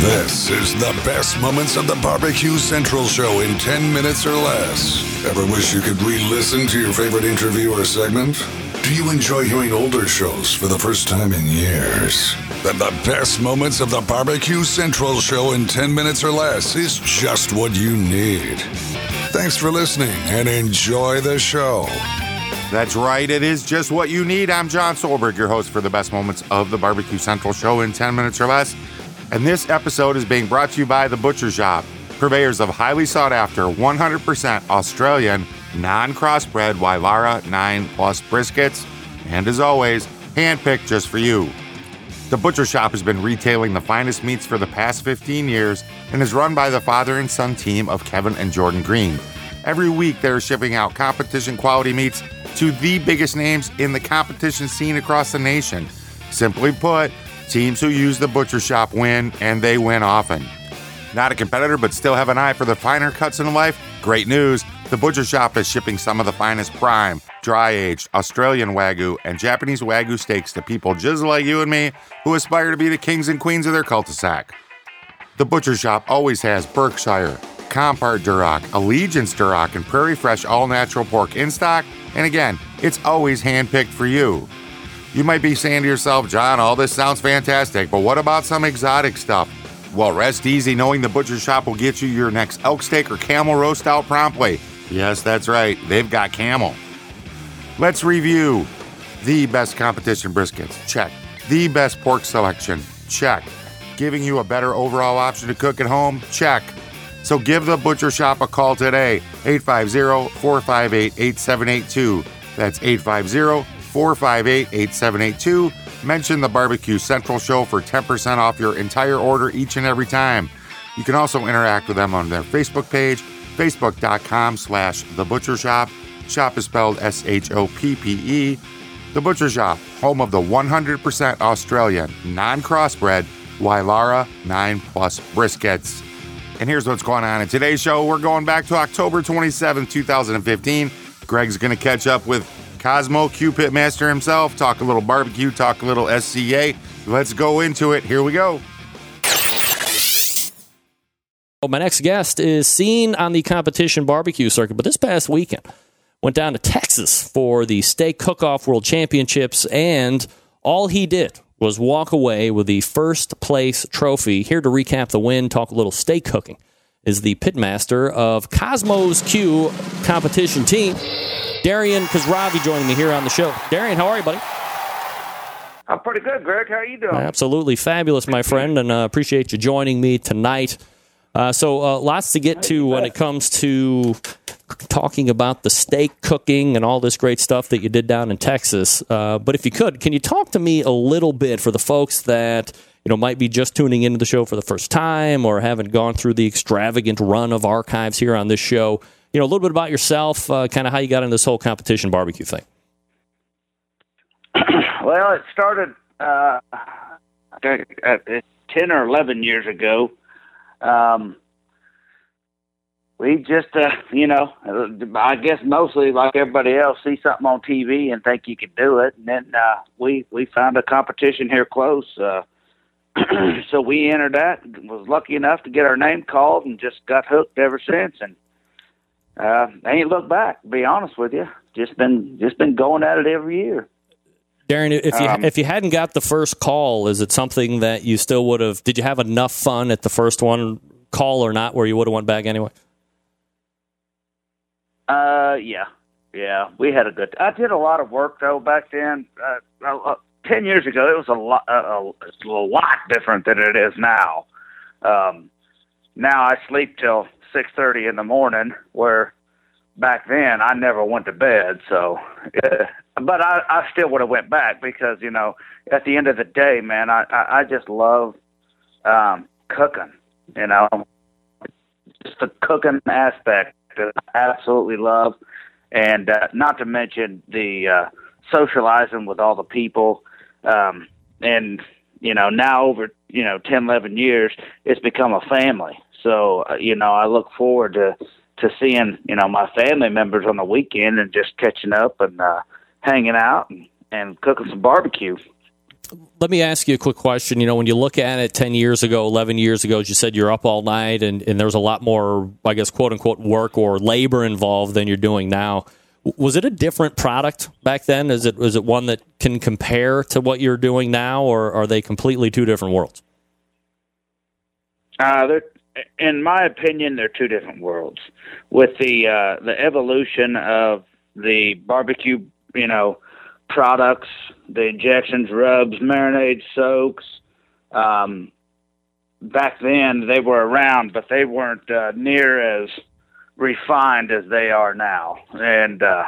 This is the best moments of the Barbecue Central show in 10 minutes or less. Ever wish you could re listen to your favorite interview or segment? Do you enjoy hearing older shows for the first time in years? Then the best moments of the Barbecue Central show in 10 minutes or less is just what you need. Thanks for listening and enjoy the show. That's right. It is just what you need. I'm Jon Solberg, your host for the best moments of the Barbecue Central show in 10 minutes or less. And this episode is being brought to you by The Butcher Shoppe, purveyors of highly sought after 100% Australian non crossbred Wylarah 9 Plus briskets. And as always, handpicked just for you. The Butcher Shoppe has been retailing the finest meats for the past 15 years and is run by the father and son team of Kevin and Jordan Green. Every week, they're shipping out competition quality meats to the biggest names in the competition scene across the nation. Simply put, teams who use the butcher Shoppe win, and they win often. Not a competitor, but still have an eye for the finer cuts in life? Great news! The butcher Shoppe is shipping some of the finest prime, dry aged Australian Wagyu and Japanese Wagyu steaks to people just like you and me who aspire to be the kings and queens of their cul de sac. The butcher Shoppe always has Berkshire, Compart Duroc, Allegiance Duroc, and Prairie Fresh all natural pork in stock and again, it's always handpicked for you. You might be saying to yourself, John, all this sounds fantastic, but what about some exotic stuff? Well, rest easy knowing the butcher Shoppe will get you your next elk steak or camel roast out promptly. Yes, that's right, they've got camel. Let's review the best competition briskets. Check. The best pork selection. Check. Giving you a better overall option to cook at home. Check. So give the butcher Shoppe a call today, 850 458 8782. That's 850 458 8782. Mention the Barbecue Central Show for 10% off your entire order each and every time. You can also interact with them on their Facebook page, facebook.com slash The Butcher Shoppe. Shop is spelled S H O P P E. The Butcher Shoppe, home of the 100% Australian, non crossbred Wylarah 9 Plus briskets. And here's what's going on in today's show. We're going back to October 27, 2015. Greg's going to catch up with Kosmo Q Pitmaster himself, talk a little barbecue, talk a little SCA. Let's go into it. Here we go. Well, my next guest is seen on the competition barbecue circuit, but this past weekend went down to Texas for the Steak Cook-Off World Championships, and all he did was walk away with the first place trophy. Here to recap the win, talk a little steak cooking, is the pitmaster of Kosmo's Q competition team, Darian Khosravi, joining me here on the show. Darian, how are you, buddy? I'm pretty good, Greg. How are you doing? Absolutely fabulous, my friend, and uh, appreciate you joining me tonight. Uh, so, uh, lots to get to when it comes to talking about the steak cooking and all this great stuff that you did down in Texas. Uh, but if you could, can you talk to me a little bit for the folks that you know might be just tuning into the show for the first time or haven't gone through the extravagant run of archives here on this show? You know, a little bit about yourself, uh, kind of how you got into this whole competition barbecue thing. well, it started uh, ten or eleven years ago. Um, we just, uh, you know, I guess mostly like everybody else, see something on TV and think you can do it, and then uh, we we found a competition here close, uh, so we entered that. Was lucky enough to get our name called and just got hooked ever since. And uh, ain't looked back. Be honest with you, just been just been going at it every year. Darren, if you um, if you hadn't got the first call, is it something that you still would have? Did you have enough fun at the first one call or not, where you would have went back anyway? Uh, yeah, yeah, we had a good. I did a lot of work though back then. Uh, I, uh, 10 years ago, it was a lot, uh, a, a lot different than it is now. Um, now I sleep till 6:30 in the morning, where back then I never went to bed. So, uh, but I, I still would have went back because you know, at the end of the day, man, I I, I just love um, cooking. You know, just the cooking aspect that I absolutely love, and uh, not to mention the uh, socializing with all the people um, and you know, now over you know 10, 11 years, it's become a family. So uh, you know, I look forward to to seeing you know my family members on the weekend and just catching up and uh, hanging out and, and cooking some barbecue. let me ask you a quick question. You know, when you look at it 10 years ago, 11 years ago, as you said, you're up all night and, and there's a lot more, I guess, quote unquote, work or labor involved than you're doing now. Was it a different product back then? Is it was it one that can compare to what you're doing now, or are they completely two different worlds? Uh, in my opinion, they're two different worlds. With the uh, the evolution of the barbecue, you know, products, the injections, rubs, marinades, soaks. Um, back then, they were around, but they weren't uh, near as refined as they are now, and uh,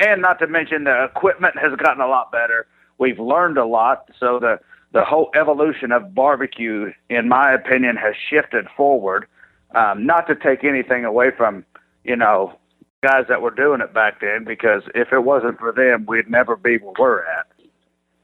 and not to mention the equipment has gotten a lot better. We've learned a lot, so the the whole evolution of barbecue, in my opinion, has shifted forward. Um, not to take anything away from you know guys that were doing it back then, because if it wasn't for them, we'd never be where we're at.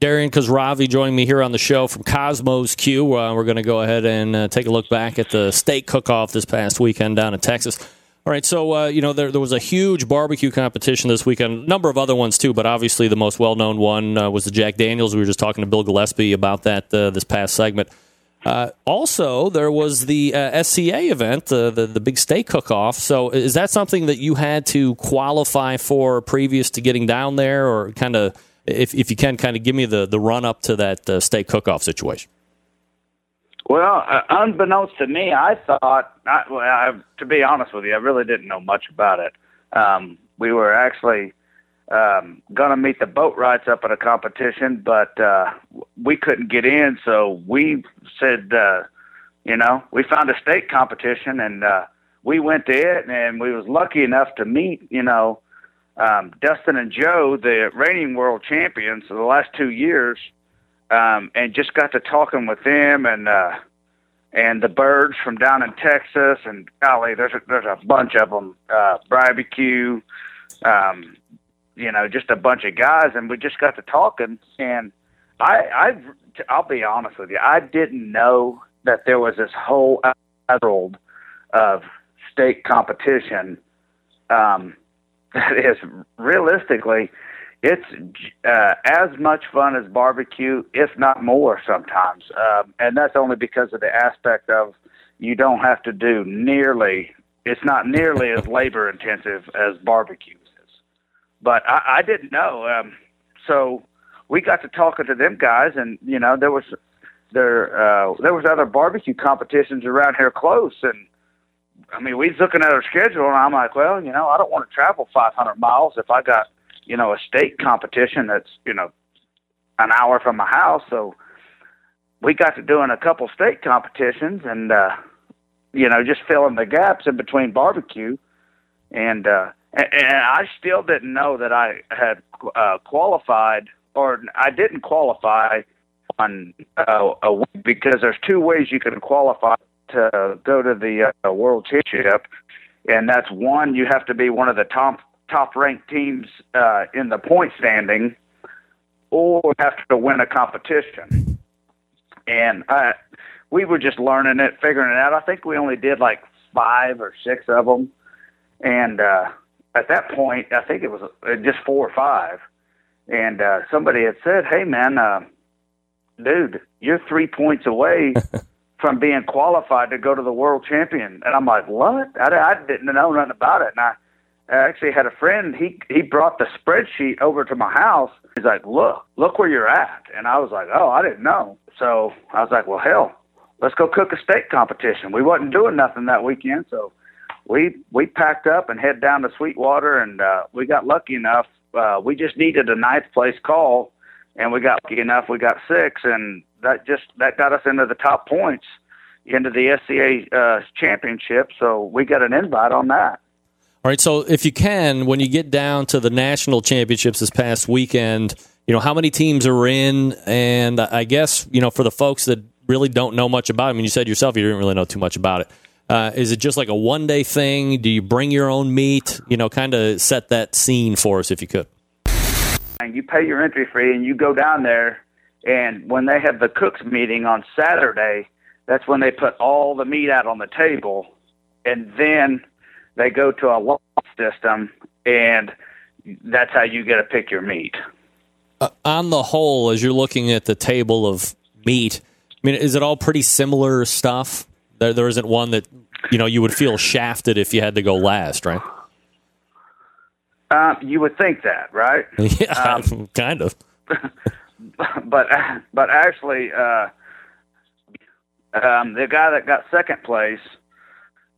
Darian Khosravi joining me here on the show from Kosmo's Q. Uh, we're going to go ahead and uh, take a look back at the steak cook-off this past weekend down in Texas. All right, so uh, you know there, there was a huge barbecue competition this weekend, a number of other ones too, but obviously the most well-known one uh, was the Jack Daniels. We were just talking to Bill Gillespie about that uh, this past segment. Uh, also, there was the uh, SCA event, the, the big steak cook-off. So, is that something that you had to qualify for previous to getting down there, or kind of, if if you can, kind of give me the the run up to that uh, steak cook-off situation? Well, uh, unbeknownst to me, I thought, I, well, I, to be honest with you, I really didn't know much about it. Um, we were actually um, going to meet the Boatwrights up at a competition, but uh, we couldn't get in, so we said, uh, you know, we found a state competition, and uh, we went to it, and we was lucky enough to meet, you know, um, Dustin and Joe, the reigning world champions of the last two years um, and just got to talking with them and uh, and the birds from down in Texas and golly, there's a, there's a bunch of them. Uh, barbecue, um, you know, just a bunch of guys, and we just got to talking. And I, I, I'll be honest with you, I didn't know that there was this whole world of state competition. Um, that is realistically it's uh, as much fun as barbecue, if not more sometimes. Um, and that's only because of the aspect of you don't have to do nearly, it's not nearly as labor intensive as barbecue is. But I, I didn't know. Um, so we got to talking to them guys, and, you know, there was. There, uh, there was other barbecue competitions around here close, and I mean, we was looking at our schedule, and I'm like, well, you know, I don't want to travel 500 miles if I got you know, a state competition that's, you know, an hour from my house. So we got to doing a couple state competitions and, uh, you know, just filling the gaps in between barbecue. And, uh, and, I still didn't know that I had uh, qualified or I didn't qualify on uh, a week because there's two ways you can qualify to go to the uh, World Championship. And that's one, you have to be one of the top top ranked teams uh, in the point standing or have to win a competition. And I, we were just learning it, figuring it out. I think we only did like five or six of them. And uh, at that point, I think it was uh, just four or five. And uh, somebody had said, hey, man, uh, dude, you're three points away. from being qualified to go to the world champion. And I'm like, what? I, I didn't know nothing about it. And I, I actually had a friend. He he brought the spreadsheet over to my house. He's like, "Look, look where you're at." And I was like, "Oh, I didn't know." So I was like, "Well, hell, let's go cook a steak competition." We wasn't doing nothing that weekend, so we we packed up and head down to Sweetwater, and uh, we got lucky enough. Uh, we just needed a ninth place call, and we got lucky enough. We got six, and that just that got us into the top points into the SCA uh, championship. So we got an invite on that. All right, so if you can, when you get down to the national championships this past weekend, you know how many teams are in, and I guess you know for the folks that really don't know much about it. I mean, you said yourself you didn't really know too much about it. Uh, is it just like a one day thing? Do you bring your own meat? You know, kind of set that scene for us if you could. And you pay your entry fee, and you go down there, and when they have the cooks meeting on Saturday, that's when they put all the meat out on the table, and then they go to a lot system, and that's how you get to pick your meat. uh, on the whole, as you're looking at the table of meat, I mean, is it all pretty similar stuff? There, there isn't one that you know you would feel shafted if you had to go last, right? Uh, you would think that, right? yeah, kind of. but but actually, uh, um, the guy that got second place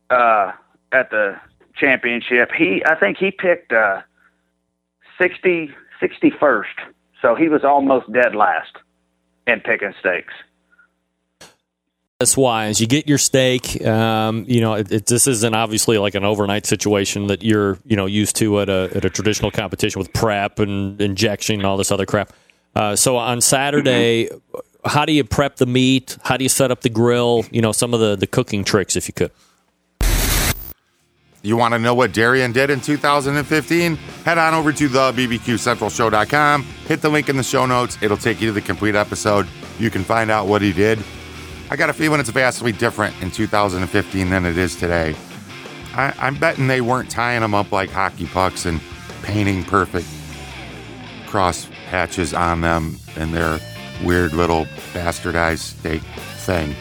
uh, at the championship, he I think he picked uh, 60, 61st, so he was almost dead last in picking steaks. That's wise. You get your steak. Um, you know, it, it, this isn't obviously like an overnight situation that you're you know used to at a at a traditional competition with prep and injection and all this other crap. Uh, so on Saturday, mm-hmm. how do you prep the meat? How do you set up the grill? You know, some of the the cooking tricks, if you could. You want to know what Darian did in 2015? Head on over to the bbqcentralshow.com. Hit the link in the show notes. It'll take you to the complete episode. You can find out what he did. I got a feeling it's vastly different in 2015 than it is today. I, am betting they weren't tying them up like hockey pucks and painting perfect cross hatches on them in their weird little bastardized thing.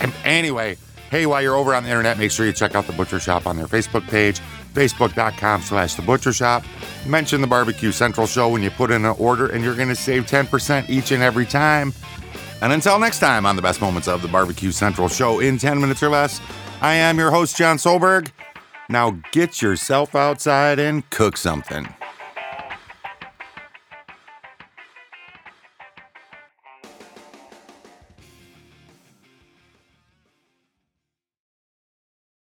And anyway, hey, while you're over on the internet, make sure you check out the Butcher Shoppe on their Facebook page, facebook.com slash the Butcher Shoppe. Mention the Barbecue Central Show when you put in an order, and you're going to save 10% each and every time. And until next time on the best moments of the Barbecue Central show in 10 minutes or less, I am your host, Jon Solberg. Now get yourself outside and cook something.